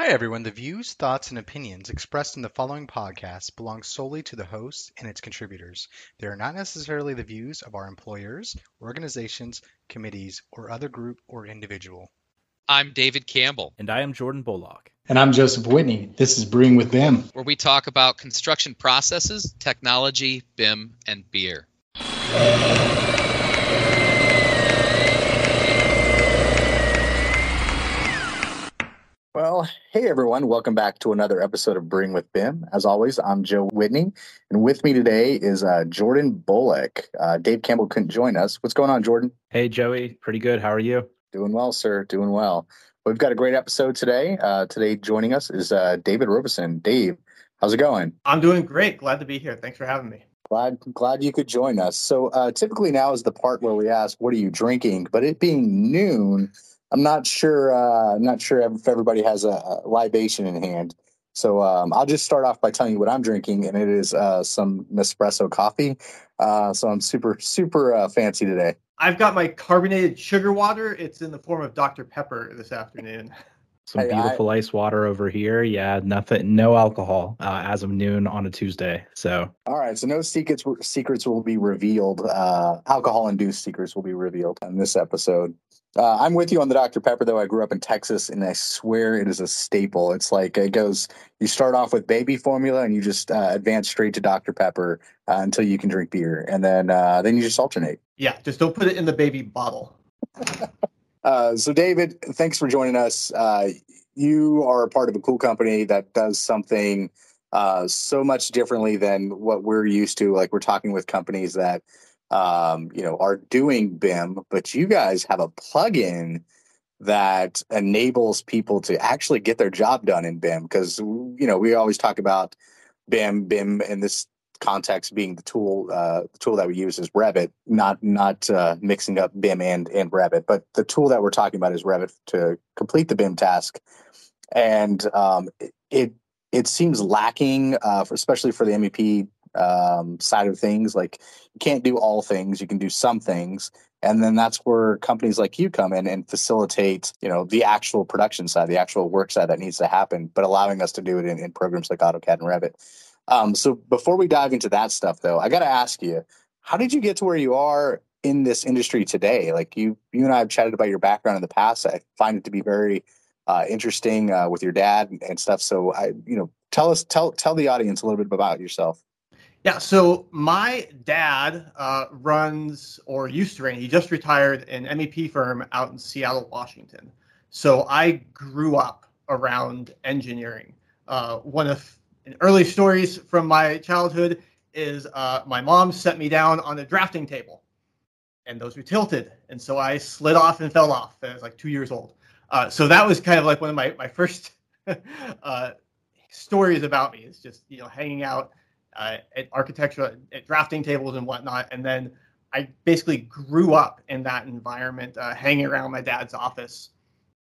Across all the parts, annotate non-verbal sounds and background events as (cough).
Hi, everyone. The views, thoughts, and opinions expressed in the following podcast belong solely to the host and its contributors. They are not necessarily the views of our employers, organizations, committees, or other group or individual. I'm David Campbell, And I am Jordan Bullock. And I'm Joseph Whitney. This is Brewing with BIM. where we talk about construction processes, technology, BIM, and beer. Well, hey everyone, welcome back to another episode of Brewing with BIM. As always, I'm Joe Whitney, and with me today is uh, Jordan Bullock. Uh, Dave Campbell couldn't join us. What's going on, Jordan? Hey, Joey. Pretty good. How are you? Doing well, sir. Doing well. We've got a great episode today. Uh, today, joining us is uh, David Robison. Dave, how's it going? I'm doing great. Glad to be here. Thanks for having me. Glad, glad you could join us. So, uh, typically now is the part where we ask, "What are you drinking?" But it being noon, I'm not sure. Uh, I'm not sure if everybody has a, libation in hand. So um, I'll just start off by telling you what I'm drinking, and it is uh, some Nespresso coffee. Uh, so I'm super, super uh, fancy today. I've got my carbonated sugar water. It's in the form of Dr. Pepper this afternoon. (laughs) Some Hey, I- beautiful ice water over here. Yeah, nothing, no alcohol uh, as of noon on a Tuesday. So All right, so no secrets secrets will be revealed. Uh, alcohol-induced secrets will be revealed in this episode. Uh, I'm with you on the Dr. Pepper, though. I grew up in Texas, and I swear it is a staple. It's like it goes. You start off with baby formula, and you just uh, advance straight to Dr. Pepper uh, until you can drink beer, and then uh, then you just alternate. Yeah, just don't put it in the baby bottle. (laughs) Uh, so, David, thanks for joining us. Uh, you are a part of a cool company that does something uh, so much differently than what we're used to. Like we're talking with companies that um, you know are doing BIM, but you guys have a plugin that enables people to actually get their job done in BIM. Because you know we always talk about BIM, BIM and this context being the tool uh, the tool that we use is Revit, not not uh, mixing up BIM and and Revit, but the tool that we're talking about is Revit to complete the BIM task, and um, it- it it seems lacking, uh, for, especially for the MEP um, side of things. Like you can't do all things, you can do some things, and then that's where companies like you come in and facilitate, you know, the actual production side, the actual work side that needs to happen, but allowing us to do it in, in programs like AutoCAD and Revit. Um, so before we dive into that stuff, though, I got to ask you, how did you get to where you are in this industry today? Like you, you and I have chatted about your background in the past. I find it to be very uh, interesting uh, with your dad and, stuff. So I, you know, tell us, tell tell the audience a little bit about yourself. Yeah, so my dad uh, runs or used to run, he just retired an MEP firm out in Seattle, Washington. So I grew up around engineering. Uh, one of the early stories from my childhood is uh, my mom set me down on a drafting table, and those were tilted. And so I slid off and fell off. I was like two years old. Uh, so that was kind of like one of my, my first (laughs) uh, stories about me. It's just, you know, hanging out uh, at architectural at drafting tables and whatnot. And then I basically grew up in that environment, uh, hanging around my dad's office.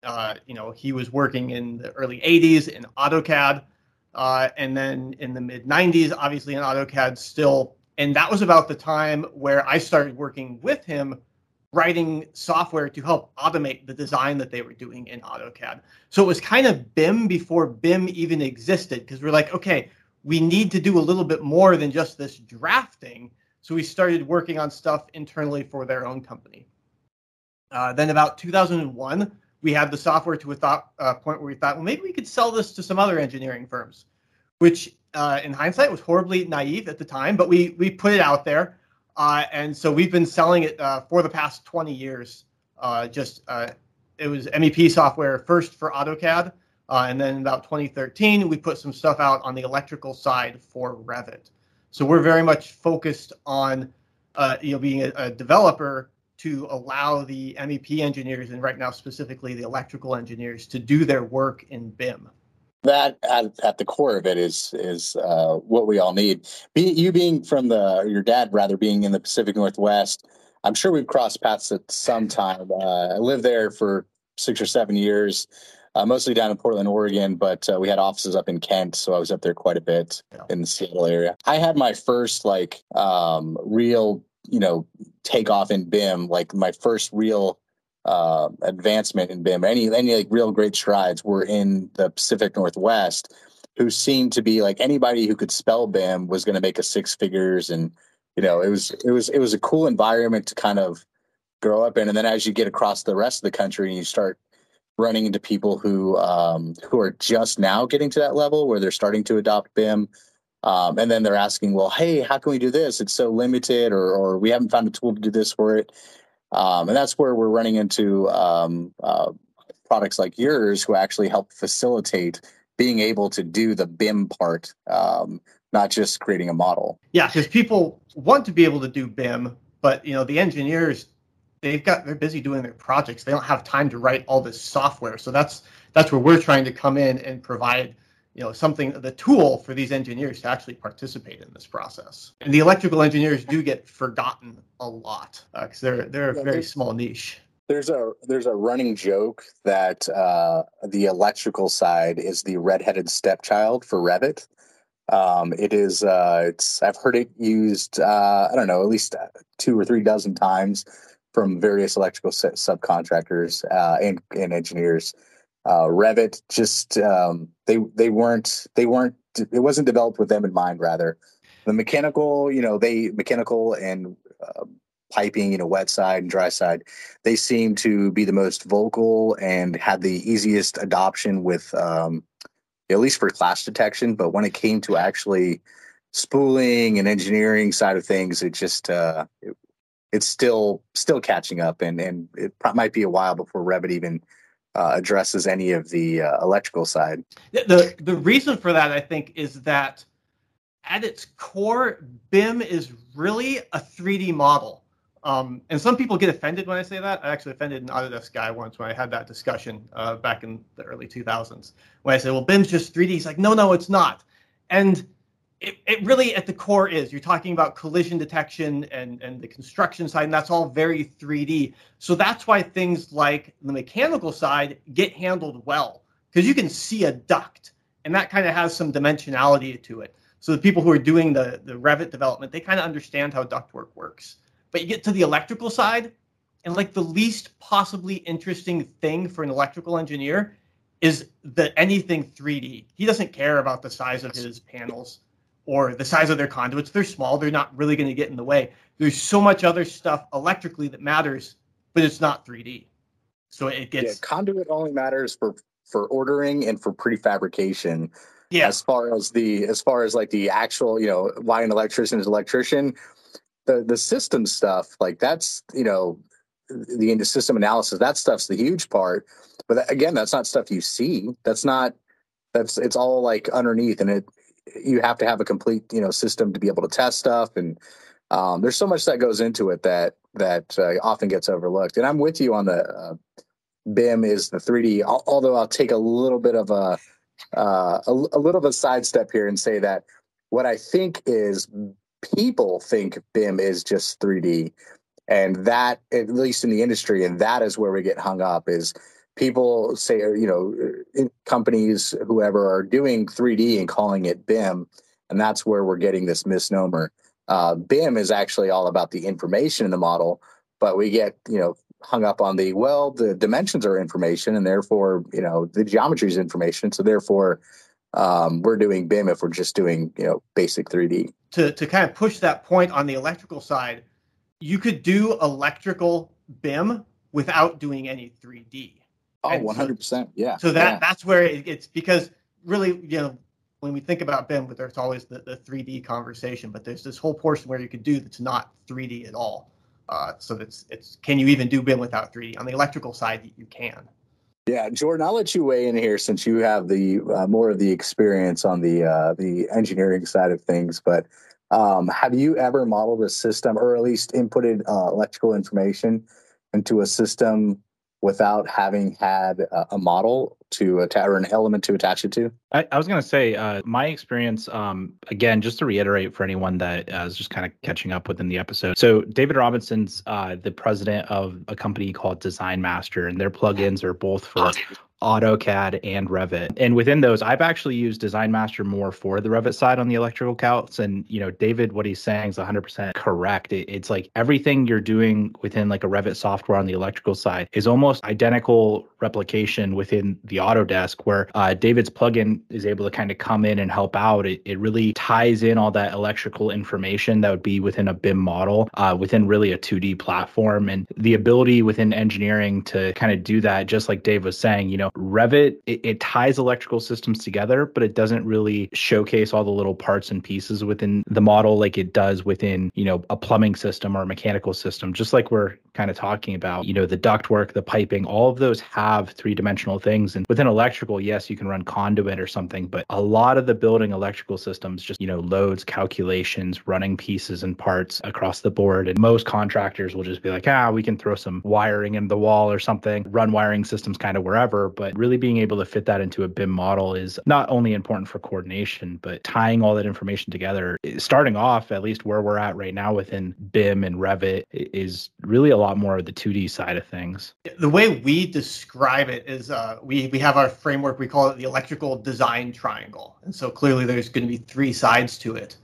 Uh, you know, he was working in the early 80s in AutoCAD. Uh, and then in the mid 90s, obviously in AutoCAD still. And that was about the time where I started working with him, writing software to help automate the design that they were doing in AutoCAD. So it was kind of BIM before BIM even existed because we're like, okay, we need to do a little bit more than just this drafting. So we started working on stuff internally for their own company. Uh, then about 2001, we had the software to a thought, uh, point where we thought, well, maybe we could sell this to some other engineering firms, which uh, in hindsight was horribly naive at the time, but we we put it out there, uh, and so we've been selling it uh, for the past 20 years. Uh, just uh, it was MEP software first for AutoCAD, and then about 2013 we put some stuff out on the electrical side for Revit. So we're very much focused on you know being a, a developer to allow the MEP engineers and right now specifically the electrical engineers to do their work in BIM. That at, at the core of it is is uh, what we all need. Be, you being from the your dad rather being in the Pacific Northwest, I'm sure we've crossed paths at some time. Uh, I lived there for six or seven years, uh, mostly down in Portland, Oregon, but uh, we had offices up in Kent, so I was up there quite a bit Yeah. in the Seattle area. I had my first like um, real, you know, takeoff in BIM, like my first real uh, advancement in BIM, any any like real great strides were in the Pacific Northwest, who seemed to be like anybody who could spell BIM was going to make a six figures, and you know it was it was it was a cool environment to kind of grow up in. And then as you get across the rest of the country and you start running into people who um, who are just now getting to that level where they're starting to adopt BIM. Um, and then they're asking, well, hey, how can we do this? It's so limited, or, or we haven't found a tool to do this for it. Um, and that's where we're running into um, uh, products like yours who actually help facilitate being able to do the BIM part, um, not just creating a model. Yeah, because people want to be able to do BIM, but you know the engineers they've got they're busy doing their projects. They don't have time to write all this software. So that's that's where we're trying to come in and provide you know something the tool for these engineers to actually participate in this process. And the electrical engineers do get forgotten a lot because uh, they're they're a yeah, very small niche. There's a there's a running joke that uh, the electrical side is the redheaded stepchild for Revit. Um, it is uh, it's I've heard it used uh, I don't know at least two or three dozen times from various electrical subcontractors uh, and, and engineers. Uh, Revit just um, they they weren't they weren't it wasn't developed with them in mind. Rather, the mechanical you know they mechanical and uh, piping you know wet side and dry side they seem to be the most vocal and had the easiest adoption with um, at least for clash detection. But when it came to actually spooling and engineering side of things, it just uh, it, it's still still catching up, and and it might be a while before Revit even uh, addresses any of the uh, electrical side. The the reason for that, I think, is that at its core, BIM is really a 3D model. Um, and some people get offended when I say that. I actually offended an Autodesk guy once when I had that discussion uh, back in the early 2000s. When I said, "Well, BIM's just 3D," he's like, "No, no, it's not." And it, it really at the core is you're talking about collision detection and, and the construction side, and that's all very 3D. So that's why things like the mechanical side get handled well because you can see a duct and that kind of has some dimensionality to it. So the people who are doing the, the Revit development, they kind of understand how ductwork works. But you get to the electrical side, and like the least possibly interesting thing for an electrical engineer is that anything 3D. He doesn't care about the size of his panels or the size of their conduits. They're small. They're not really going to get in the way. There's so much other stuff electrically that matters, but it's not 3D. So it gets yeah, conduit only matters for for ordering and for prefabrication. Yeah. As far as the as far as like the actual, you know, why an electrician is electrician, the the system stuff, like that's, you know, the system analysis, that stuff's the huge part. But again, that's not stuff you see. That's not that's it's all like underneath and it you have to have a complete you know system to be able to test stuff and um, there's so much that goes into it that that uh, often gets overlooked. And i'm with you on the uh, bim is the 3d although i'll take a little bit of a, uh, a, a little of a sidestep here and say that what i think is people think bim is just 3d and that at least in the industry and that is where we get hung up is people say, you know, companies, whoever are doing 3D and calling it BIM, and that's where we're getting this misnomer. Uh, BIM is actually all about the information in the model, but we get, you know, hung up on the well, the dimensions are information, and therefore, you know, the geometry is information. So therefore, um, we're doing BIM if we're just doing, you know, basic 3D. To to kind of push that point on the electrical side, you could do electrical BIM without doing any 3D Oh, one hundred percent. Yeah. So that yeah. that's where it, it's because really, you know, when we think about BIM, there's always the, the 3D conversation, but there's this whole portion where you could do that's not 3D at all. Uh, so it's it's can you even do BIM without 3D? On the electrical side, you can. Yeah, Jordan, I'll let you weigh in here since you have the uh, more of the experience on the uh, the engineering side of things. But um, have you ever modeled a system, or at least inputted uh, electrical information into a system without having had a, a model to attach or an element to attach it to? I, I was going to say, uh, my experience, um, again, just to reiterate for anyone that uh, is just kind of catching up within the episode. So, David Robison's uh, the president of a company called Design Master, and their plugins are both for AutoCAD and Revit. And within those, I've actually used Design Master more for the Revit side on the electrical calcs. And, you know, David, what he's saying is 100% correct. It, it's like everything you're doing within like a Revit software on the electrical side is almost identical replication within the Autodesk, where uh, David's plugin is able to kind of come in and help out. It, it really ties in all that electrical information that would be within a BIM model, uh, within really a 2D platform. And the ability within engineering to kind of do that, just like Dave was saying, you know, Revit, it, it, ties electrical systems together, but it doesn't really showcase all the little parts and pieces within the model like it does within, you know, a plumbing system or a mechanical system. Just like we're kind of talking about, you know, the ductwork, the piping, all of those have three dimensional things. And within electrical, yes, you can run conduit or something, but a lot of the building electrical systems just, you know, loads, calculations, running pieces and parts across the board. And most contractors will just be like, ah, we can throw some wiring in the wall or something, run wiring systems kind of wherever. But but really being able to fit that into a BIM model is not only important for coordination, but tying all that information together, starting off, at least where we're at right now within BIM and Revit, is really a lot more of the 2D side of things. The way we describe it is uh, we, we have our framework, we call it the electrical design triangle. And so clearly there's going to be three sides to it.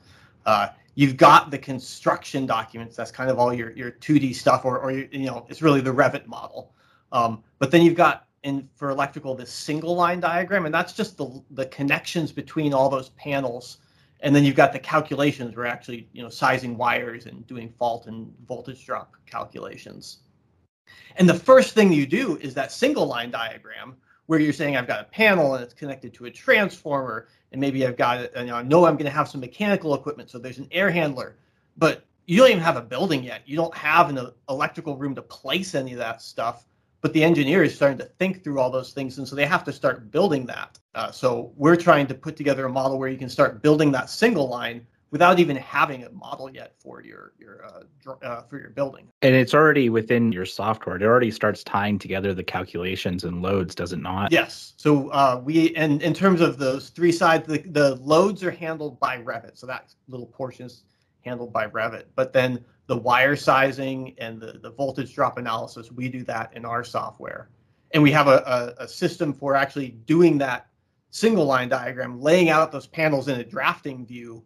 Uh, you've got the construction documents. That's kind of all your, your 2D stuff, or, or you know, it's really the Revit model. Um, but then you've got in for electrical this single line diagram, and that's just the the connections between all those panels. And then you've got the calculations where actually you know sizing wires and doing fault and voltage drop calculations. And the first thing you do is that single line diagram where you're saying I've got a panel and it's connected to a transformer, and maybe I've got you know, I know I'm going to have some mechanical equipment, so there's an air handler, but you don't even have a building yet. You don't have an electrical room to place any of that stuff but the engineer is starting to think through all those things and so they have to start building that uh, so we're trying to put together a model where you can start building that single line without even having a model yet for your your uh, uh, for your building. And it's already within your software. It already starts tying together the calculations and loads does it not? Yes. So uh, we and in terms of those three sides the, the loads are handled by revit. So that little portion is handled by revit. But then the wire sizing and the, the voltage drop analysis, we do that in our software. And we have a, a, a system for actually doing that single line diagram, laying out those panels in a drafting view.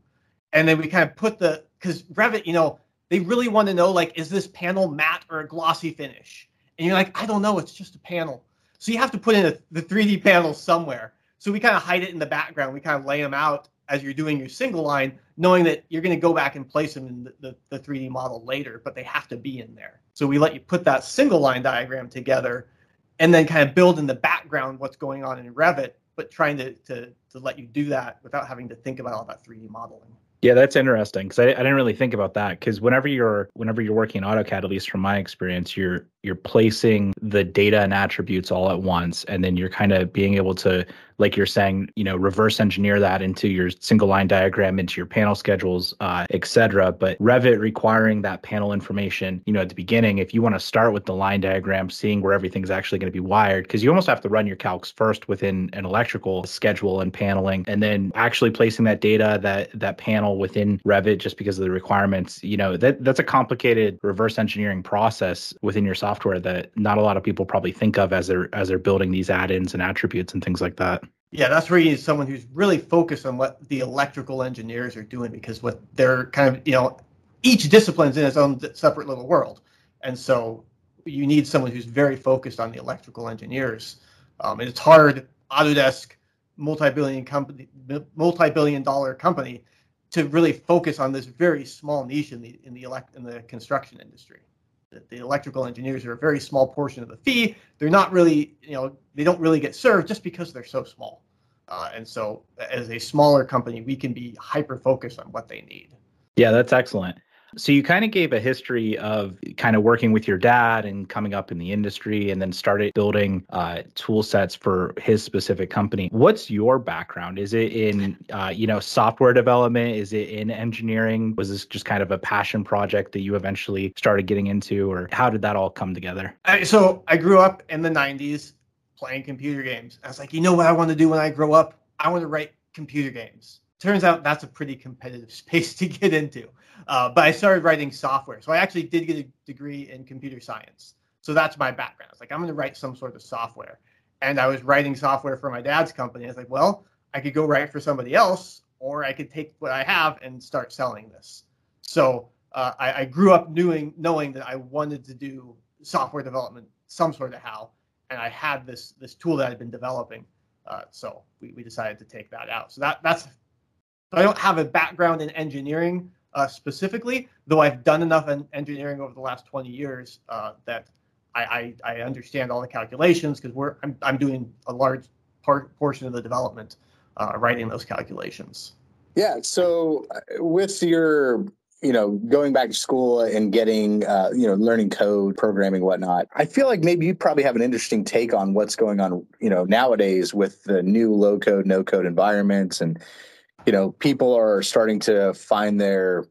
And then we kind of put the, because Revit, you know, they really want to know like, is this panel matte or a glossy finish? And you're like, I don't know, it's just a panel. So you have to put in a, the 3D panel somewhere. So we kind of hide it in the background. We kind of lay them out as you're doing your single line, knowing that you're going to go back and place them in the, the, the, 3D model later, but they have to be in there. So we let you put that single line diagram together and then kind of build in the background what's going on in Revit, but trying to, to, to let you do that without having to think about all that 3D modeling. Yeah, that's interesting because I, I didn't really think about that. Because whenever you're whenever you're working in AutoCAD, at least from my experience, you're you're placing the data and attributes all at once, and then you're kind of being able to like you're saying, you know, reverse engineer that into your single line diagram, into your panel schedules, uh, etc. But Revit requiring that panel information, you know, at the beginning, if you want to start with the line diagram, seeing where everything's actually going to be wired, because you almost have to run your calcs first within an electrical schedule and paneling, and then actually placing that data, that that panel within Revit, just because of the requirements, you know, that that's a complicated reverse engineering process within your software that not a lot of people probably think of as they're as they're building these add-ins and attributes and things like that. Yeah, that's where you need someone who's really focused on what the electrical engineers are doing because what they're kind of, you know, each discipline's in its own separate little world. And so you need someone who's very focused on the electrical engineers. Um, and it's hard, Autodesk, multi-billion company, multi-billion dollar company, to really focus on this very small niche in the in the elect in the construction industry. The, electrical engineers are a very small portion of the fee. They're not really, you know, they don't really get served just because they're so small. Uh, and so, as a smaller company, we can be hyper focused on what they need. Yeah, that's excellent. So you kind of gave a history of kind of working with your dad and coming up in the industry, and then started building uh, tool sets for his specific company. What's your background? Is it in uh, you know software development? Is it in engineering? Was this just kind of a passion project that you eventually started getting into, or how did that all come together? so I grew up in the '90s playing computer games. I was like, you know what I want to do when I grow up? I want to write computer games. Turns out that's a pretty competitive (laughs) space to get into. Uh, but I started writing software. So I actually did get a degree in computer science. So that's my background. It's like, I'm going to write some sort of software. And I was writing software for my dad's company. I was like, well, I could go write for somebody else, or I could take what I have and start selling this. So uh, I, I, grew up knowing knowing that I wanted to do software development some sort of how, and I had this this tool that I'd been developing. Uh, so we, we decided to take that out. So that that's I don't have a background in engineering uh, specifically, though I've done enough in engineering over the last 20 years uh, that I, I, I, understand all the calculations because we're I'm, I'm doing a large part portion of the development uh, writing those calculations. Yeah. So uh, with your you know, going back to school and getting, uh, you know, learning code, programming, whatnot. I feel like maybe you probably have an interesting take on what's going on, you know, nowadays with the new low code, no code environments. And, you know, people are starting to find their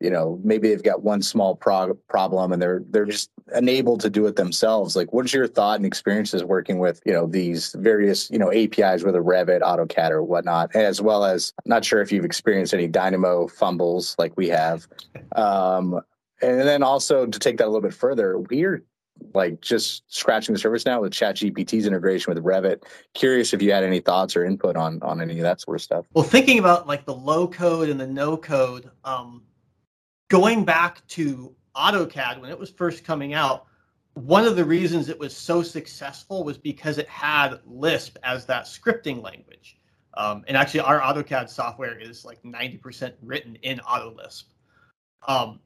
you know maybe they've got one small prog- problem and they're they're just unable to do it themselves. Like what's your thought and experiences working with you know these various you know apis whether revit autocad or whatnot as well as I'm not sure if you've experienced any dynamo fumbles like we have. Um, and then also to take that a little bit further we're like just scratching the surface now with chat gpt's integration with revit curious if you had any thoughts or input on on any of that sort of stuff well thinking about like the low code and the no code um going back to AutoCAD when it was first coming out, one of the reasons it was so successful was because it had Lisp as that scripting language. Um, and actually, our AutoCAD software is like 90% written in AutoLisp. Um,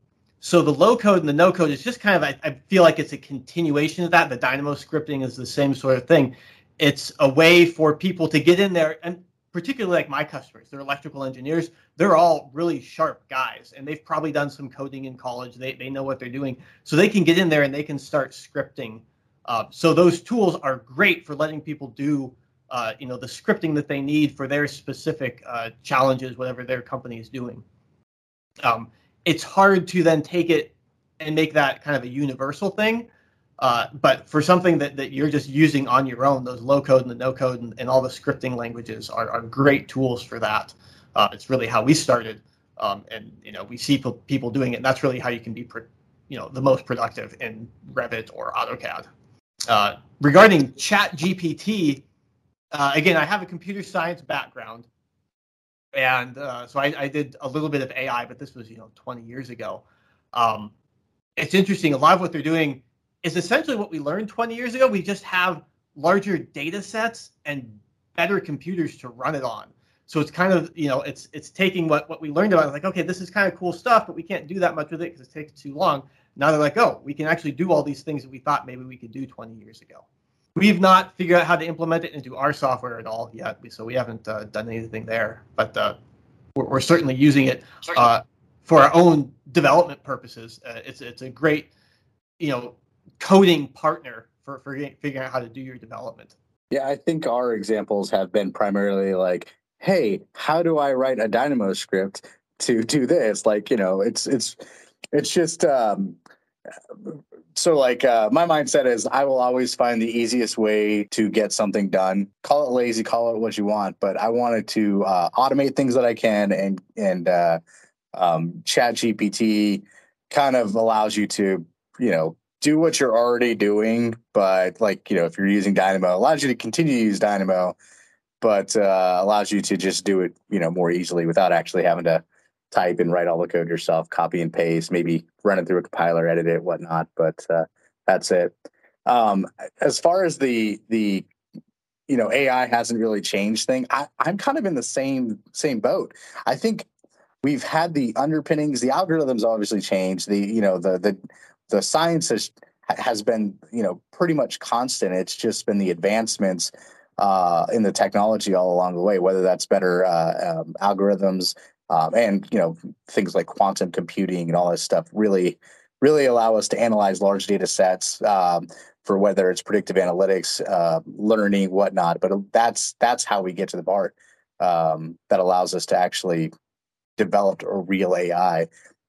so the low code and the no code is just kind of, I, I, feel like it's a continuation of that. The Dynamo scripting is the same sort of thing. It's a way for people to get in there. And particularly like my customers, they're electrical engineers. They're all really sharp guys, and they've probably done some coding in college. They they know what they're doing, so they can get in there and they can start scripting. Uh, so those tools are great for letting people do, uh, you know, the scripting that they need for their specific uh, challenges, whatever their company is doing. Um, it's hard to then take it and make that kind of a universal thing. Uh, but for something that, that you're just using on your own, those low code and the no code and, and all the scripting languages are, are great tools for that. Uh, it's really how we started. Um, and, you know, we see people doing it. And that's really how you can be, you know, the most productive in Revit or AutoCAD. Uh, regarding Chat GPT, uh, again, I have a computer science background. And uh, so I, I, did a little bit of AI, but this was, you know, 20 years ago. Um, it's interesting. A lot of what they're doing is essentially what we learned 20 years ago. We just have larger data sets and better computers to run it on. So it's kind of, you know, it's it's taking what, what we learned about, like, okay, this is kind of cool stuff, but we can't do that much with it because it takes too long. Now they're like, oh, we can actually do all these things that we thought maybe we could do 20 years ago. We've not figured out how to implement it into our software at all yet, so we haven't uh, done anything there. But uh, we're, we're, certainly using it uh, for our own development purposes. Uh, it's it's a great, you know, coding partner for, for figuring out how to do your development. Yeah, I think our examples have been primarily like, hey, how do I write a Dynamo script to do this? Like, you know, it's it's it's just um so like uh, my mindset is I will always find the easiest way to get something done. Call it lazy, call it what you want, but I wanted to uh, automate things that I can, and and uh, um, Chat GPT kind of allows you to you know do what you're already doing, but like, you know, if you're using Dynamo, allows you to continue to use Dynamo, but uh, allows you to just do it, you know, more easily without actually having to type and write all the code yourself, copy and paste, maybe run it through a compiler, edit it, whatnot. But uh, that's it. Um, as far as the the you know AI hasn't really changed thing. I, I'm kind of in the same same boat. I think we've had the underpinnings, the algorithms obviously changed. The you know the the the science has has been you know pretty much constant. It's just been the advancements uh, in the technology all along the way, whether that's better uh, um, algorithms um, and you know things like quantum computing and all this stuff really really allow us to analyze large data sets um, for whether it's predictive analytics, uh, learning, whatnot. But that's that's how we get to the part um, that allows us to actually develop a real AI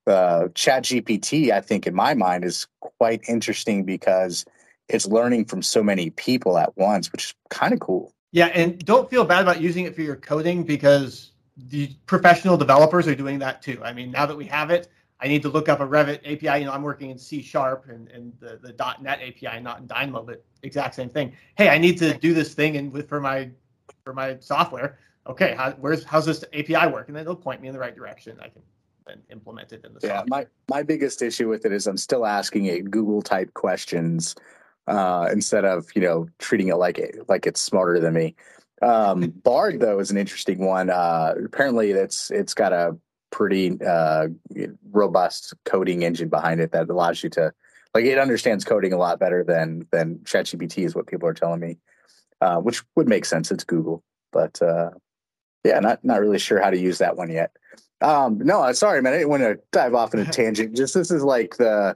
uh, chat gpt i think in my mind is quite interesting because it's learning from so many people at once, which is kind of cool. Yeah, and don't feel bad about using it for your coding because the professional developers are doing that too. I mean, now that we have it, I need to look up a Revit API. You know, I'm working in C sharp and, and the, the .NET API, not in Dynamo, but exact same thing. Hey, I need to do this thing and with for my for my software. Okay, how, where's how's this API work? And then it'll point me in the right direction. I can then implement it in the Yeah, software. my my biggest issue with it is I'm still asking it Google type questions uh, instead of you know treating it like it like it's smarter than me. Um, Bard though is an interesting one. Uh, apparently, it's it's got a pretty uh, robust coding engine behind it that allows you to like it understands coding a lot better than than ChatGPT is what people are telling me, uh, which would make sense. It's Google, but uh, yeah, not not really sure how to use that one yet. Um, no, sorry, man. I didn't want to dive off in a (laughs) tangent. Just this is like the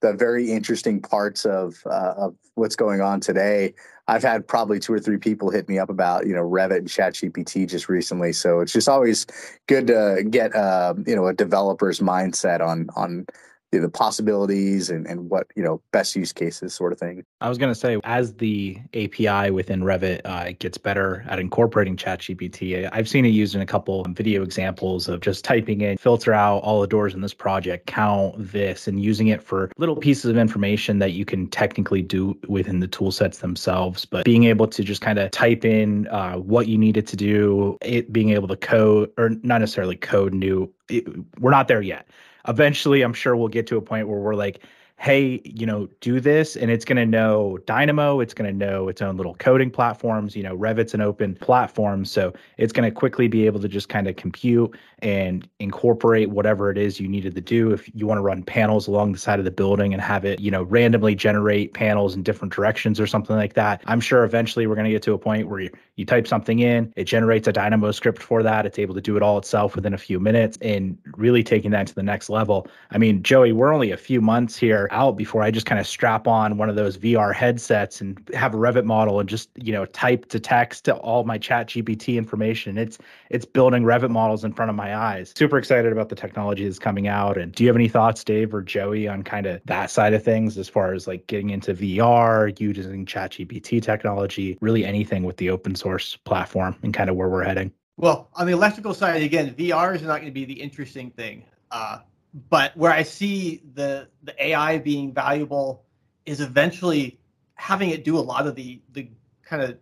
the very interesting parts of uh, of what's going on today. I've had probably two or three people hit me up about you know Revit and ChatGPT just recently. So it's just always good to get uh, you know a developer's mindset on on know, the possibilities and, and what you know best use cases sort of thing. I was going to say, as the API within Revit uh, gets better at incorporating ChatGPT, I've seen it used in a couple video examples of just typing in, filter out all the doors in this project, count this, and using it for little pieces of information that you can technically do within the tool sets themselves. But being able to just kind of type in uh, what you needed to do, it being able to code, or not necessarily code new, it, we're not there yet eventually i'm sure we'll get to a point where we're like hey you know do this and it's going to know dynamo it's going to know its own little coding platforms you know revit's an open platform so it's going to quickly be able to just kind of compute and incorporate whatever it is you needed to do. If you want to run panels along the side of the building and have it you know randomly generate panels in different directions or something like that i'm sure eventually we're going to get to a point where you, you type something in it generates a dynamo script for that it's able to do it all itself within a few minutes and really taking that to the next level. I mean joey we're only a few months here out before i just kind of strap on one of those vr headsets and have a revit model and just you know type to text to all my chat gpt information. It's it's building revit models in front of my eyes. Super excited about the technology that's coming out. And do you have any thoughts dave or joey on kind of that side of things as far as like getting into vr using chat gpt technology really anything with the open source platform and kind of where we're heading? Well, on the electrical side, again, VR is not going to be the interesting thing. Uh, but where I see the the AI being valuable is eventually having it do a lot of the the kind of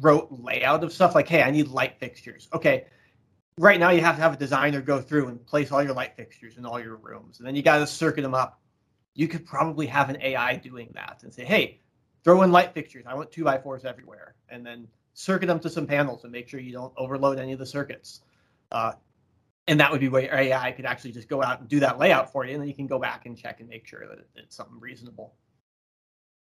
rote layout of stuff. Like, hey, I need light fixtures. Okay, right now you have to have a designer go through and place all your light fixtures in all your rooms, and then you got to circuit them up. You could probably have an AI doing that and say, hey, throw in light fixtures. I want two by fours everywhere, and then circuit them to some panels and make sure you don't overload any of the circuits. Uh, and that would be where AI could actually just go out and do that layout for you, and then you can go back and check and make sure that it's something reasonable.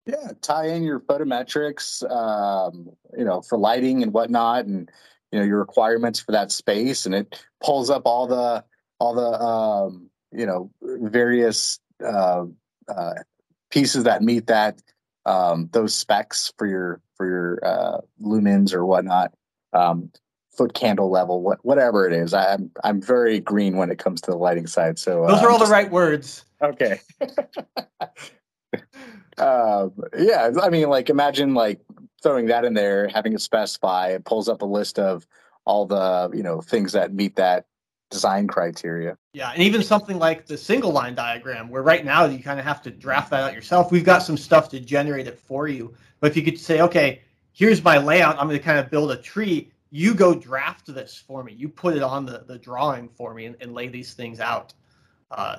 Yeah, tie in your photometrics, um, you know, for lighting and whatnot, and you know your requirements for that space, and it pulls up all the all the um, you know various uh, uh, pieces that meet that um, those specs for your for your uh, lumens or whatnot, um, foot candle level, what whatever it is. I'm I'm very green when it comes to the lighting side. So Those uh, are all the right words. Okay. (laughs) um, yeah, I mean, like, imagine like throwing that in there, having it specify, it pulls up a list of all the you know things that meet that design criteria. Yeah, and even something like the single line diagram, where right now you kind of have to draft that out yourself. We've got some stuff to generate it for you. But if you could say, okay, here's my layout, I'm going to kind of build a tree. You go draft this for me. You put it on the, the drawing for me and, and lay these things out. Uh,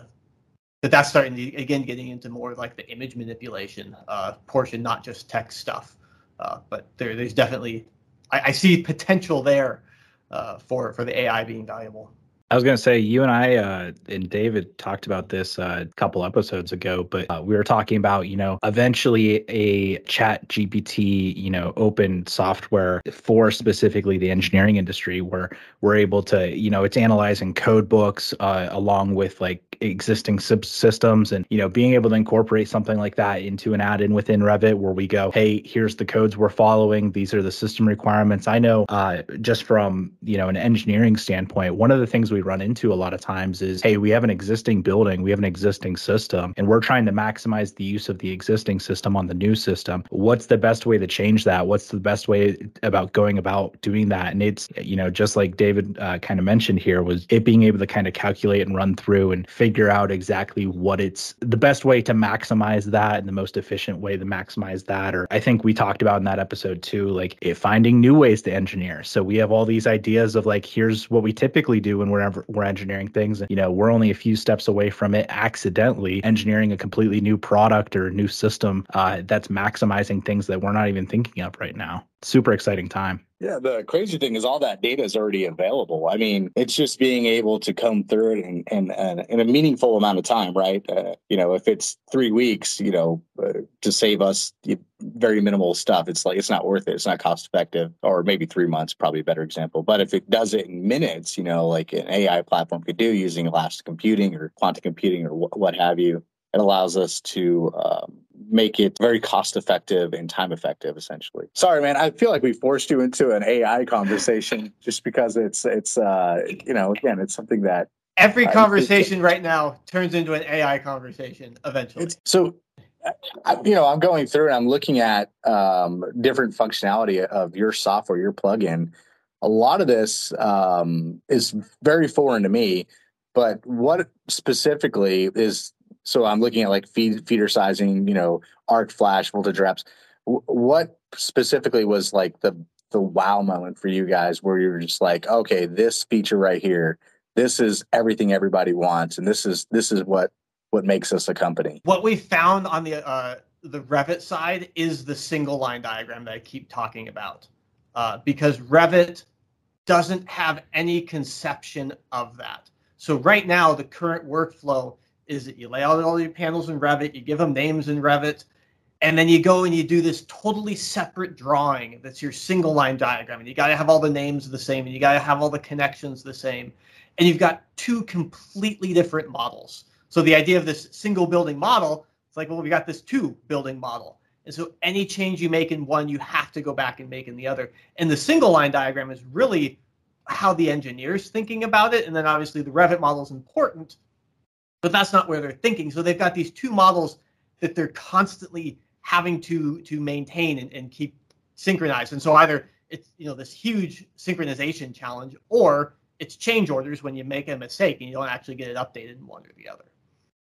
but that's starting to, again, getting into more like the image manipulation uh, portion, not just text stuff. Uh, but there, there's definitely, I, I see potential there uh, for, for the AI being valuable. I was going to say, you and I uh, and David talked about this uh, a couple episodes ago, but uh, we were talking about, you know, eventually a chat GPT, you know, open software for specifically the engineering industry where we're able to, you know, it's analyzing code books uh, along with like existing subsystems and, you know, being able to incorporate something like that into an add-in within Revit where we go, hey, here's the codes we're following. These are the system requirements. I know uh, just from, you know, an engineering standpoint, one of the things we run into a lot of times is hey, we have an existing building, we have an existing system, and we're trying to maximize the use of the existing system on the new system. What's the best way to change that? What's the best way about going about doing that? And it's, you know, just like David uh, kind of mentioned here, was it being able to kind of calculate and run through and figure out exactly what it's the best way to maximize that and the most efficient way to maximize that. Or I think we talked about in that episode too, like finding new ways to engineer. So we have all these ideas of like, here's what we typically do when we're we're engineering things. You know, we're only a few steps away from it accidentally engineering a completely new product or new system uh, that's maximizing things that we're not even thinking of right now. Super exciting time. Yeah, the crazy thing is all that data is already available. I mean, it's just being able to come through it in, in, in a meaningful amount of time, right? Uh, you know, if it's three weeks, you know, uh, to save us very minimal stuff, it's like it's not worth it. It's not cost effective, or maybe three months, probably a better example. But if it does it in minutes, you know, like an AI platform could do using elastic computing or quantum computing or wh- what have you, it allows us to um, make it very cost effective and time effective essentially. Sorry man i feel like we forced you into an ai conversation (laughs) just because it's it's uh you know again it's something that every conversation right now turns into an ai conversation eventually. So I, you know i'm going through and i'm looking at um, different functionality of your software your plugin. A lot of this um, is very foreign to me but what specifically is so I'm looking at like feed, feeder sizing, you know, arc flash, voltage drops. W- what specifically was like the the wow moment for you guys where you're just like, okay, this feature right here, this is everything everybody wants, and this is this is what what makes us a company. What we found on the uh, the Revit side is the single line diagram that I keep talking about, uh, because Revit doesn't have any conception of that. So right now, the current workflow is that you lay out all your panels in Revit, you give them names in Revit, and then you go and you do this totally separate drawing that's your single line diagram. And you got to have all the names the same, and you got to have all the connections the same. And you've got two completely different models. So the idea of this single building model, it's like, well, we got this two building model. And so any change you make in one, you have to go back and make in the other. And the single line diagram is really how the engineer's thinking about it. And then obviously the Revit model is important but that's not where they're thinking. So they've got these two models that they're constantly having to to maintain and, and keep synchronized. And so either it's you know this huge synchronization challenge, or it's change orders when you make a mistake and you don't actually get it updated in one or the other.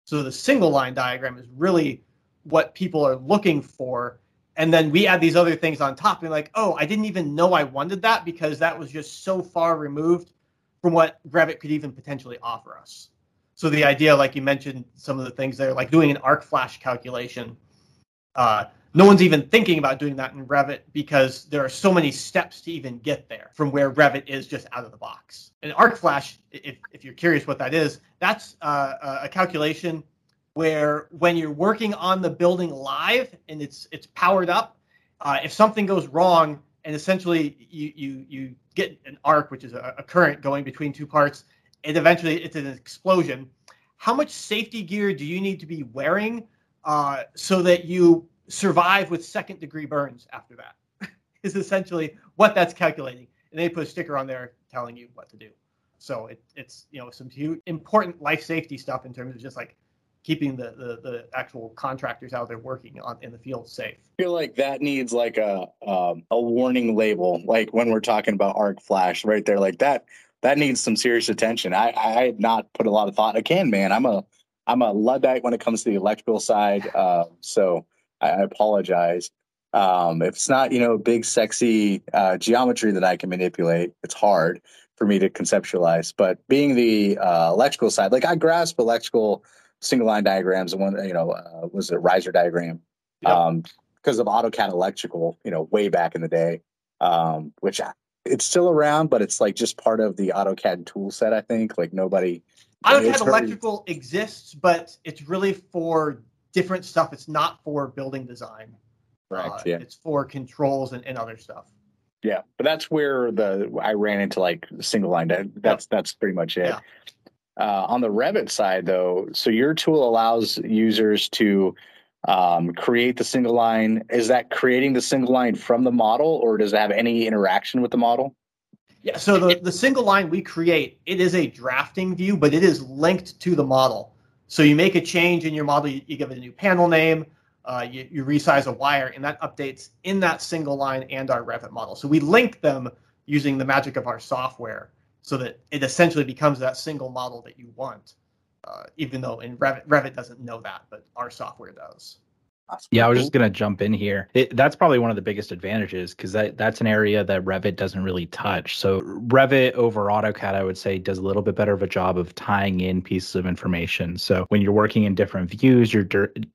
So the single line diagram is really what people are looking for. And then we add these other things on top. And like, oh, I didn't even know I wanted that because that was just so far removed from what Revit could even potentially offer us. So the idea, like you mentioned, some of the things there, like doing an arc flash calculation, uh, no one's even thinking about doing that in Revit because there are so many steps to even get there from where Revit is just out of the box. And arc flash, if, if you're curious what that is, that's uh, a calculation where when you're working on the building live and it's it's powered up, uh, if something goes wrong and essentially you you you get an arc, which is a, a current going between two parts, it eventually it's an explosion. How much safety gear do you need to be wearing uh, so that you survive with second degree burns after that? (laughs) is essentially what that's calculating, and they put a sticker on there telling you what to do. So it, it's you know some huge, important life safety stuff in terms of just like keeping the, the, the actual contractors out there working on in the field safe. I feel like that needs like a um, a warning label, like when we're talking about arc flash, right there, like that that needs some serious attention. I, I had not put a lot of thought. Again, man, I'm a I'm a luddite when it comes to the electrical side. (laughs) Uh, so I, I apologize. Um, if it's not you know big sexy uh, geometry that I can manipulate, it's hard for me to conceptualize. But being the uh, electrical side, like I grasp electrical single line diagrams and one you know uh, was a riser diagram yep. um, because of AutoCAD electrical, you know, way back in the day, um, which it's still around, but it's like just part of the AutoCAD tool set. I think like nobody. AutoCAD Electrical exists, but it's really for different stuff. It's not for building design. Right. Uh, yeah. It's for controls and, and other stuff. Yeah, but that's where the I ran into like single line. That's yep. that's pretty much it. Yeah. Uh, on the Revit side, though, so your tool allows users to um, create the single line. Is that creating the single line from the model, or does it have any interaction with the model? Yeah, so the, the single line we create, it is a drafting view, but it is linked to the model. So you make a change in your model, you, you give it a new panel name, uh, you, you resize a wire, and that updates in that single line and our Revit model. So we link them using the magic of our software so that it essentially becomes that single model that you want, uh, even though in Revit, Revit doesn't know that, but our software does. Yeah, I was just gonna jump in here. It, that's probably one of the biggest advantages because that that's an area that Revit doesn't really touch. So Revit over AutoCAD, I would say, does a little bit better of a job of tying in pieces of information. So when you're working in different views, you're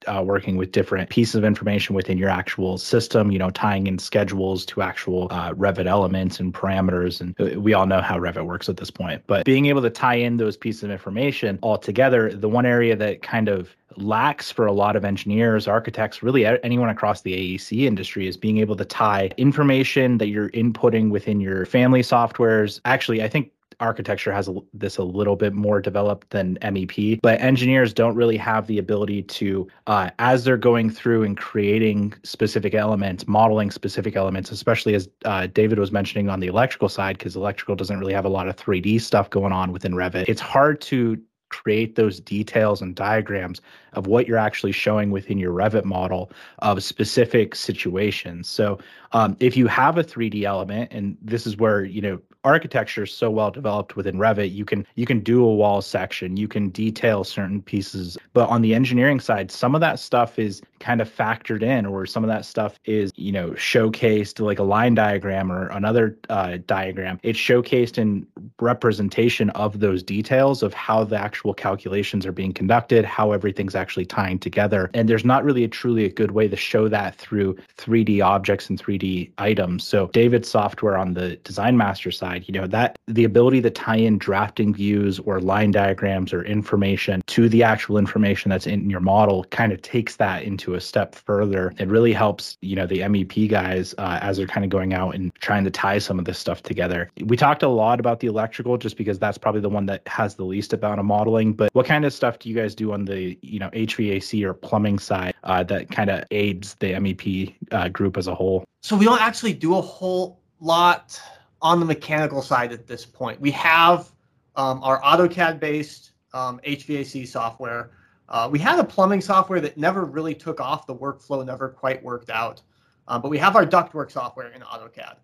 uh, working with different pieces of information within your actual system. You know, tying in schedules to actual uh, Revit elements and parameters, and uh, we all know how Revit works at this point. But being able to tie in those pieces of information all together, the one area that kind of lacks for a lot of engineers, architects, really anyone across the AEC industry is being able to tie information that you're inputting within your family softwares. Actually, I think architecture has this a little bit more developed than MEP, but engineers don't really have the ability to, uh, as they're going through and creating specific elements, modeling specific elements, especially as uh, David was mentioning on the electrical side, because electrical doesn't really have a lot of 3D stuff going on within Revit. It's hard to create those details and diagrams of what you're actually showing within your Revit model of specific situations. So um, if you have a 3D element, and this is where you know architecture is so well developed within Revit, you can you can do a wall section, you can detail certain pieces. But on the engineering side, some of that stuff is kind of factored in, or some of that stuff is you know showcased like a line diagram or another uh, diagram. It's showcased in representation of those details of how the actual calculations are being conducted, how everything's actually tying together. And there's not really a truly a good way to show that through 3D objects and 3D items. So David's software on the Design Master side side, you know, that the ability to tie in drafting views or line diagrams or information to the actual information that's in your model kind of takes that into a step further. It really helps, you know, the MEP guys uh, as they're kind of going out and trying to tie some of this stuff together. We talked a lot about the electrical just because that's probably the one that has the least amount of modeling. But what kind of stuff do you guys do on the, you know, HVAC or plumbing side uh, that kind of aids the MEP uh, group as a whole? So we don't actually do a whole lot on the mechanical side at this point. We have um, our AutoCAD based um, HVAC software. Uh, we had a plumbing software that never really took off. The workflow never quite worked out. Um, but we have our ductwork software in AutoCAD.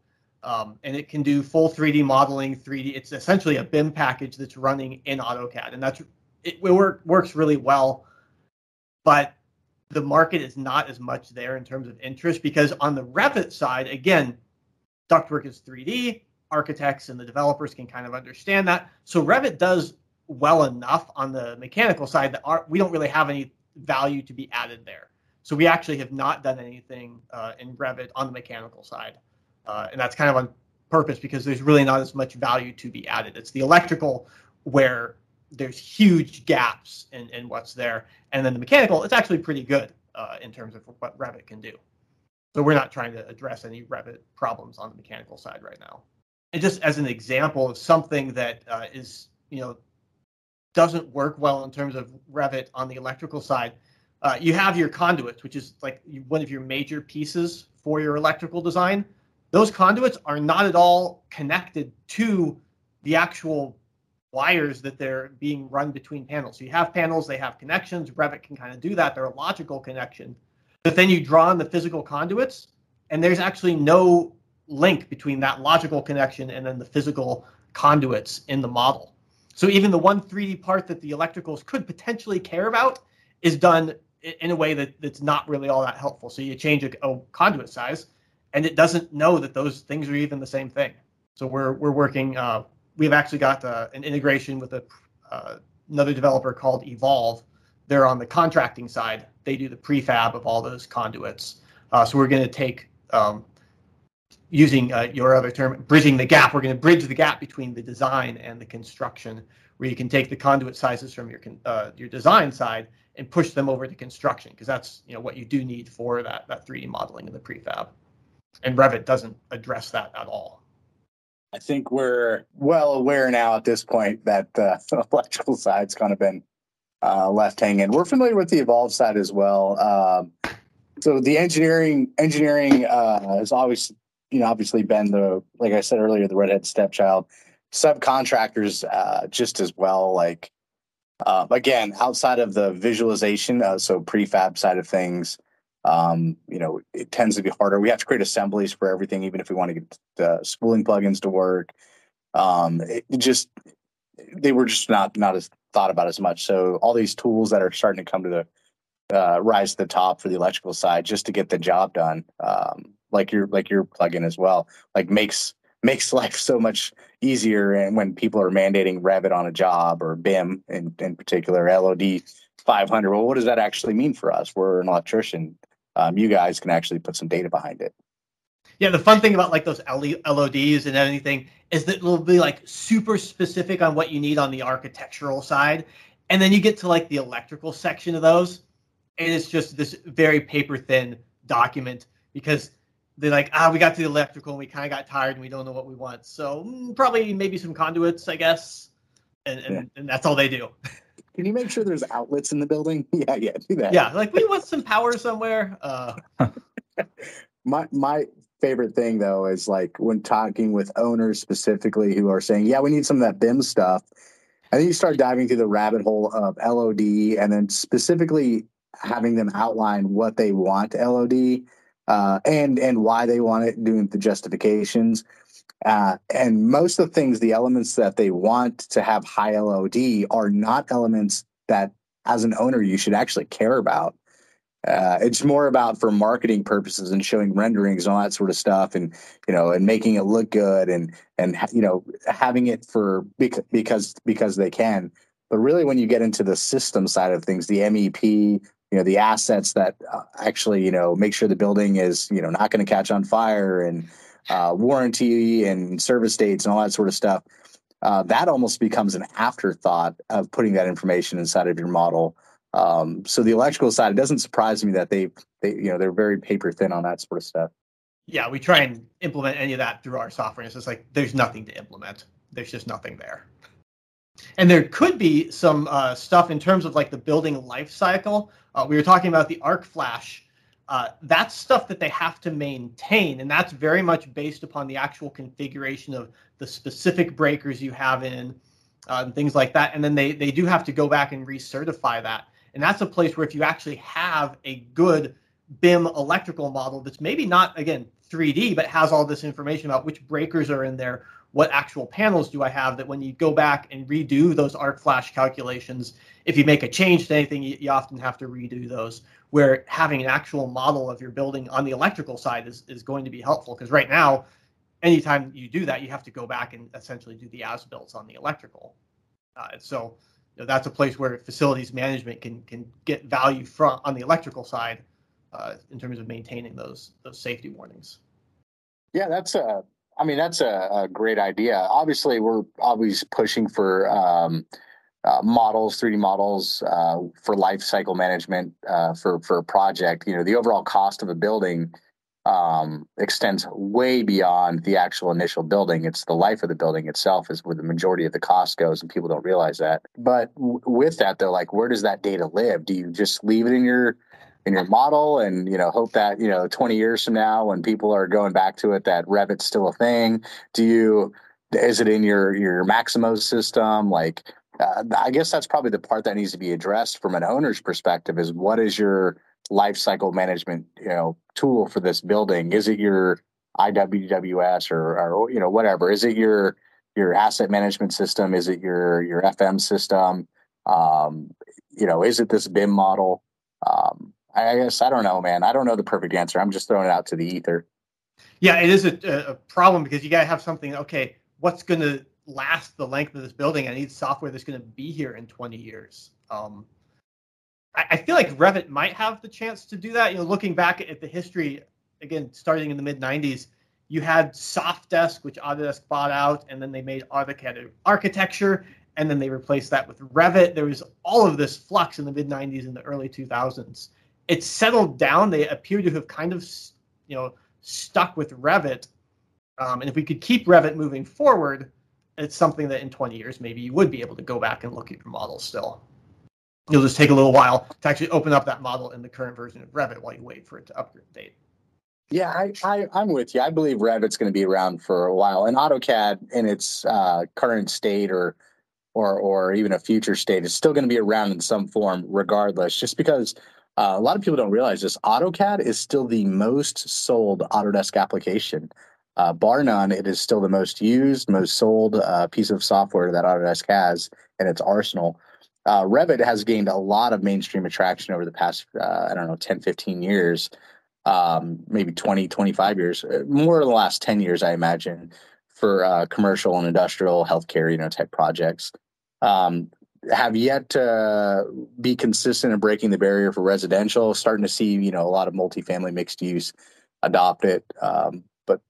Um, and it can do full 3D modeling, 3D. It's essentially a BIM package that's running in AutoCAD, and that's it, it work, works really well. But the market is not as much there in terms of interest because on the Revit side, again, ductwork is 3D architects and the developers can kind of understand that. So Revit does well enough on the mechanical side that our, we don't really have any value to be added there. So we actually have not done anything uh, in Revit on the mechanical side, uh, and that's kind of on purpose because there's really not as much value to be added. It's the electrical where there's huge gaps in, in what's there, and then the mechanical it's actually pretty good uh, in terms of what Revit can do. So we're not trying to address any Revit problems on the mechanical side right now and just as an example of something that uh, is you know doesn't work well in terms of Revit on the electrical side, uh, you have your conduits, which is like one of your major pieces for your electrical design. Those conduits are not at all connected to the actual wires that they're being run between panels. So you have panels, they have connections. Revit can kind of do that. They're a logical connection. But then you draw in the physical conduits, and there's actually no link between that logical connection and then the physical conduits in the model. So even the one 3D part that the electricals could potentially care about is done in a way that, that's not really all that helpful. So you change a, a conduit size, and it doesn't know that those things are even the same thing. So we're we're working. Uh, we've actually got uh, an integration with a, uh, another developer called Evolve. They're on the contracting side. They do the prefab of all those conduits. Uh, so we're going to take um, using uh, your other term, bridging the gap. We're going to bridge the gap between the design and the construction, where you can take the conduit sizes from your uh, your design side and push them over to construction, because that's you know what you do need for that that 3D modeling and the prefab. And Revit doesn't address that at all. I think we're well aware now at this point that uh, the (laughs) electrical side's kind of been uh, left hanging. We're familiar with the Evolve side as well. Um, so the engineering engineering uh, is always you know, obviously been the, like I said earlier, the redhead stepchild. Subcontractors, uh, just as well. Like, uh, again, outside of the visualization, uh, so prefab side of things, um, you know, it tends to be harder. We have to create assemblies for everything, even if we want to get the spooling plugins to work. Um, it just they were just not not as thought about as much. So all these tools that are starting to come to the uh, rise to the top for the electrical side just to get the job done. Um, like your like your plugin as well, like makes makes (laughs) life so much easier. And when people are mandating Revit on a job or BIM in, in particular, LOD 500, well, what does that actually mean for us? We're an electrician. Um, you guys can actually put some data behind it. Yeah, the fun thing about like those LODs and anything is that it'll be like super specific on what you need on the architectural side. And then you get to like the electrical section of those, and it's just this very paper thin document because they're like, ah, we got to the electrical and we kind of got tired and we don't know what we want. So mm, probably maybe some conduits, I guess. And, and, yeah. and that's all they do. Can you make sure there's outlets in the building? (laughs) Yeah, yeah, do that. Yeah, like we want some power somewhere. Uh. (laughs) my my favorite thing though is like when talking with owners specifically who are saying, "Yeah, we need some of that BIM stuff," and then you start diving through the rabbit hole of LOD, and then specifically having them outline what they want LOD uh, and and why they want it, doing the justifications. Uh, and most of the things, the elements that they want to have high LOD are not elements that, as an owner, you should actually care about. Uh, it's more about for marketing purposes and showing renderings and all that sort of stuff, and you know, and making it look good, and and you know, having it for because because they can. But really, when you get into the system side of things, the MEP, you know the assets that uh, actually you know make sure the building is you know not going to catch on fire and uh, warranty and service dates and all that sort of stuff uh, that almost becomes an afterthought of putting that information inside of your model. Um, so the electrical side it doesn't surprise me that they they you know they're very paper thin on that sort of stuff. Yeah we try and implement any of that through our software. It's just like there's nothing to implement. There's just nothing there and there could be some uh, stuff in terms of like the building life cycle. Uh, we were talking about the arc flash. Uh, that's stuff that they have to maintain, and that's very much based upon the actual configuration of the specific breakers you have in uh, and things like that. And then they they do have to go back and recertify that. And that's a place where if you actually have a good BIM electrical model that's maybe not again 3D, but has all this information about which breakers are in there, what actual panels do I have that when you go back and redo those arc flash calculations, if you make a change to anything, you, you, often have to redo those. Where having an actual model of your building on the electrical side is, is going to be helpful because right now, anytime you do that, you have to go back and essentially do the as builds on the electrical. Uh, so you know, that's a place where facilities management can can get value from on the electrical side uh, in terms of maintaining those those safety warnings. Yeah, that's a I mean, that's a, a great idea. Obviously, we're always pushing for um, uh, models, 3D models uh, for life cycle management uh, for for a project. You know, the overall cost of a building um, extends way beyond the actual initial building. It's the life of the building itself is where the majority of the cost goes, and people don't realize that. But w- with that, though, like, where does that data live? Do you just leave it in your in your model and you know hope that you know 20 years from now when people are going back to it that revit's still a thing. Do you is it in your your maximo system? Like uh, i guess that's probably the part that needs to be addressed from an owner's perspective is what is your life cycle management you know tool for this building? Is it your IWMS or or you know whatever? Is it your your asset management system? Is it your your fm system? Um, you know is it this bim model? Um, I guess I don't know, man. I don't know the perfect answer. I'm just throwing it out to the ether. Yeah, it is a, a problem because you got to have something. Okay, what's going to last the length of this building? I need software that's going to be here in 20 years. Um, I, I, feel like Revit might have the chance to do that. You know, looking back at the history, again, starting in the mid 90s, you had Softdesk, which Autodesk bought out, and then they made AutoCAD architecture, and then they replaced that with Revit. There was all of this flux in the mid 90s and the early 2000s it's settled down. They appear to have kind of, you know, stuck with Revit. Um, and if we could keep Revit moving forward, it's something that in 20 years maybe you would be able to go back and look at your model still. You'll just take a little while to actually open up that model in the current version of Revit while you wait for it to update. Yeah, I, I, I'm with you. I believe Revit's going to be around for a while, and AutoCAD in its uh, current state or or or even a future state is still going to be around in some form, regardless. Just because uh, a lot of people don't realize this, AutoCAD is still the most sold Autodesk application. Uh, bar none, it is still the most used, most sold uh, piece of software that Autodesk has in its arsenal. Uh, Revit has gained a lot of mainstream attraction over the past, uh, I don't know, 10, 15 years um, maybe 20, 25 years, uh, more in the last 10 years, I imagine, for commercial and industrial healthcare, you know, type projects. Um, have yet to be consistent in breaking the barrier for residential. Starting to see, you know, a lot of multifamily mixed use adopt it, um, but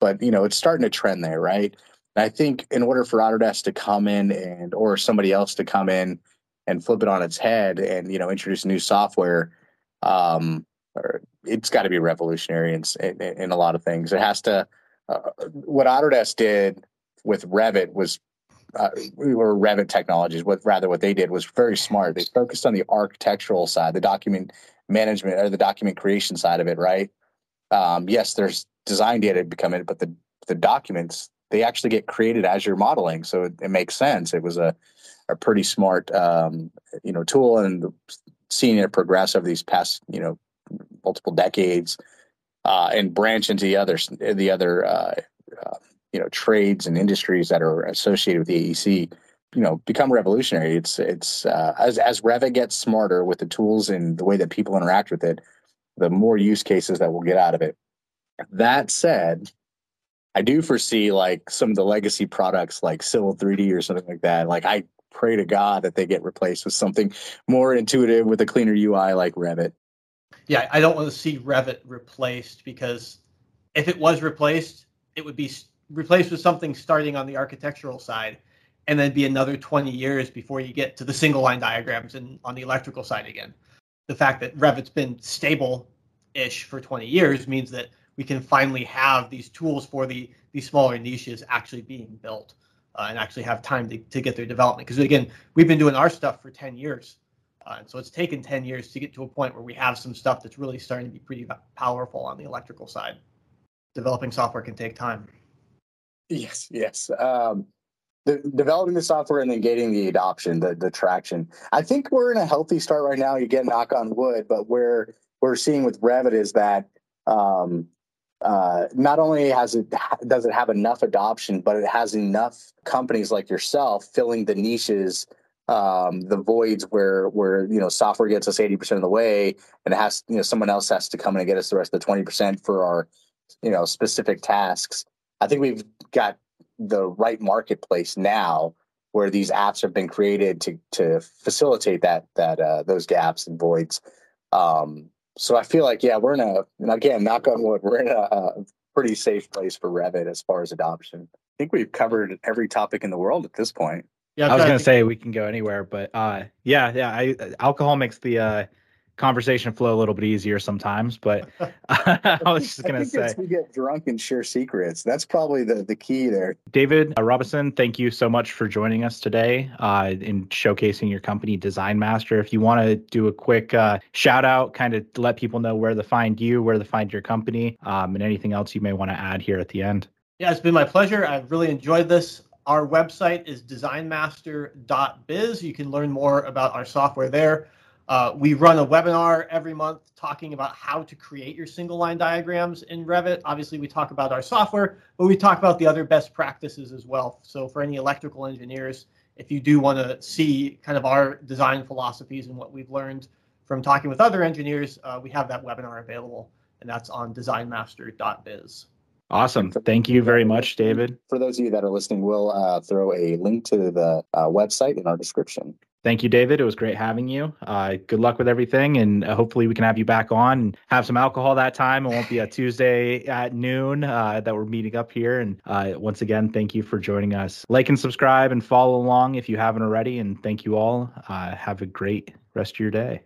but you know, it's starting to trend there, right? And I think in order for Autodesk to come in and or somebody else to come in and flip it on its head and you know introduce new software, um, it's got to be revolutionary in, in, in a lot of things. It has to. Uh, what Autodesk did with Revit was, uh, we were Revit technologies. What rather what they did was very smart. They focused on the architectural side, the document management or the document creation side of it. Right. Um, yes, there's design data becoming, but the the documents they actually get created as you're modeling, so it, it makes sense. It was a a pretty smart um, you know tool, and seeing it progress over these past you know multiple decades uh, and branch into the other the other uh, uh, you know trades and industries that are associated with the AEC you know become revolutionary. It's it's uh, as as revit gets smarter with the tools and the way that people interact with it the more use cases that we'll get out of it. That said i do foresee like some of the legacy products like civil 3d or something like that. Like i pray to god that they get replaced with something more intuitive with a cleaner ui like revit. Yeah, I don't want to see Revit replaced because if it was replaced, it would be replaced with something starting on the architectural side and then be another 20 years before you get to the single line diagrams and on the electrical side again. The fact that Revit's been stable ish for 20 years means that we can finally have these tools for the these smaller niches actually being built uh, and actually have time to, to get their development. Because again, we've been doing our stuff for 10 years uh, and so it's taken 10 years to get to a point where we have some stuff that's really starting to be pretty powerful on the electrical side. Developing software can take time. Yes, yes. Um, the, developing the software and then getting the adoption, the, the traction. I think we're in a healthy start right now. You get knock on wood, but where we're seeing with Revit is that um, uh, not only has it does it have enough adoption, but it has enough companies like yourself filling the niches um, the voids where where you know software gets us 80% of the way and it has you know someone else has to come in and get us the rest of the 20% for our you know specific tasks i think we've got the right marketplace now where these apps have been created to to facilitate that that uh, those gaps and voids. Um, so i feel like yeah we're in a and again knock on wood we're in a, a pretty safe place for revit as far as adoption. I think we've covered every topic in the world at this point. Yeah, I was gonna say we can go anywhere, but uh, yeah, yeah. I, alcohol makes the uh, conversation flow a little bit easier sometimes. But (laughs) (laughs) I was just gonna say we get drunk and share secrets. That's probably the the key there. David uh, Robison, thank you so much for joining us today uh, in showcasing your company, Design Master. If you want to do a quick uh, shout out, kind of let people know where to find you, where to find your company, um, and anything else you may want to add here at the end. Yeah, it's been my pleasure. I've really enjoyed this. Our website is designmaster.biz. You can learn more about our software there. Uh, we run a webinar every month talking about how to create your single line diagrams in Revit. Obviously, we talk about our software, but we talk about the other best practices as well. So, for any electrical engineers, if you do want to see kind of our design philosophies and what we've learned from talking with other engineers, uh, we have that webinar available, and that's on designmaster.biz. Awesome. Thank you very much, David. For those of you that are listening, we'll uh, throw a link to the uh, website in our description. Thank you, David. It was great having you. Uh, good luck with everything, and uh, hopefully we can have you back on and have some alcohol that time. It won't be a Tuesday at noon uh, that we're meeting up here. And uh, once again, thank you for joining us. Like and subscribe and follow along if you haven't already. And thank you all. Uh, have a great rest of your day.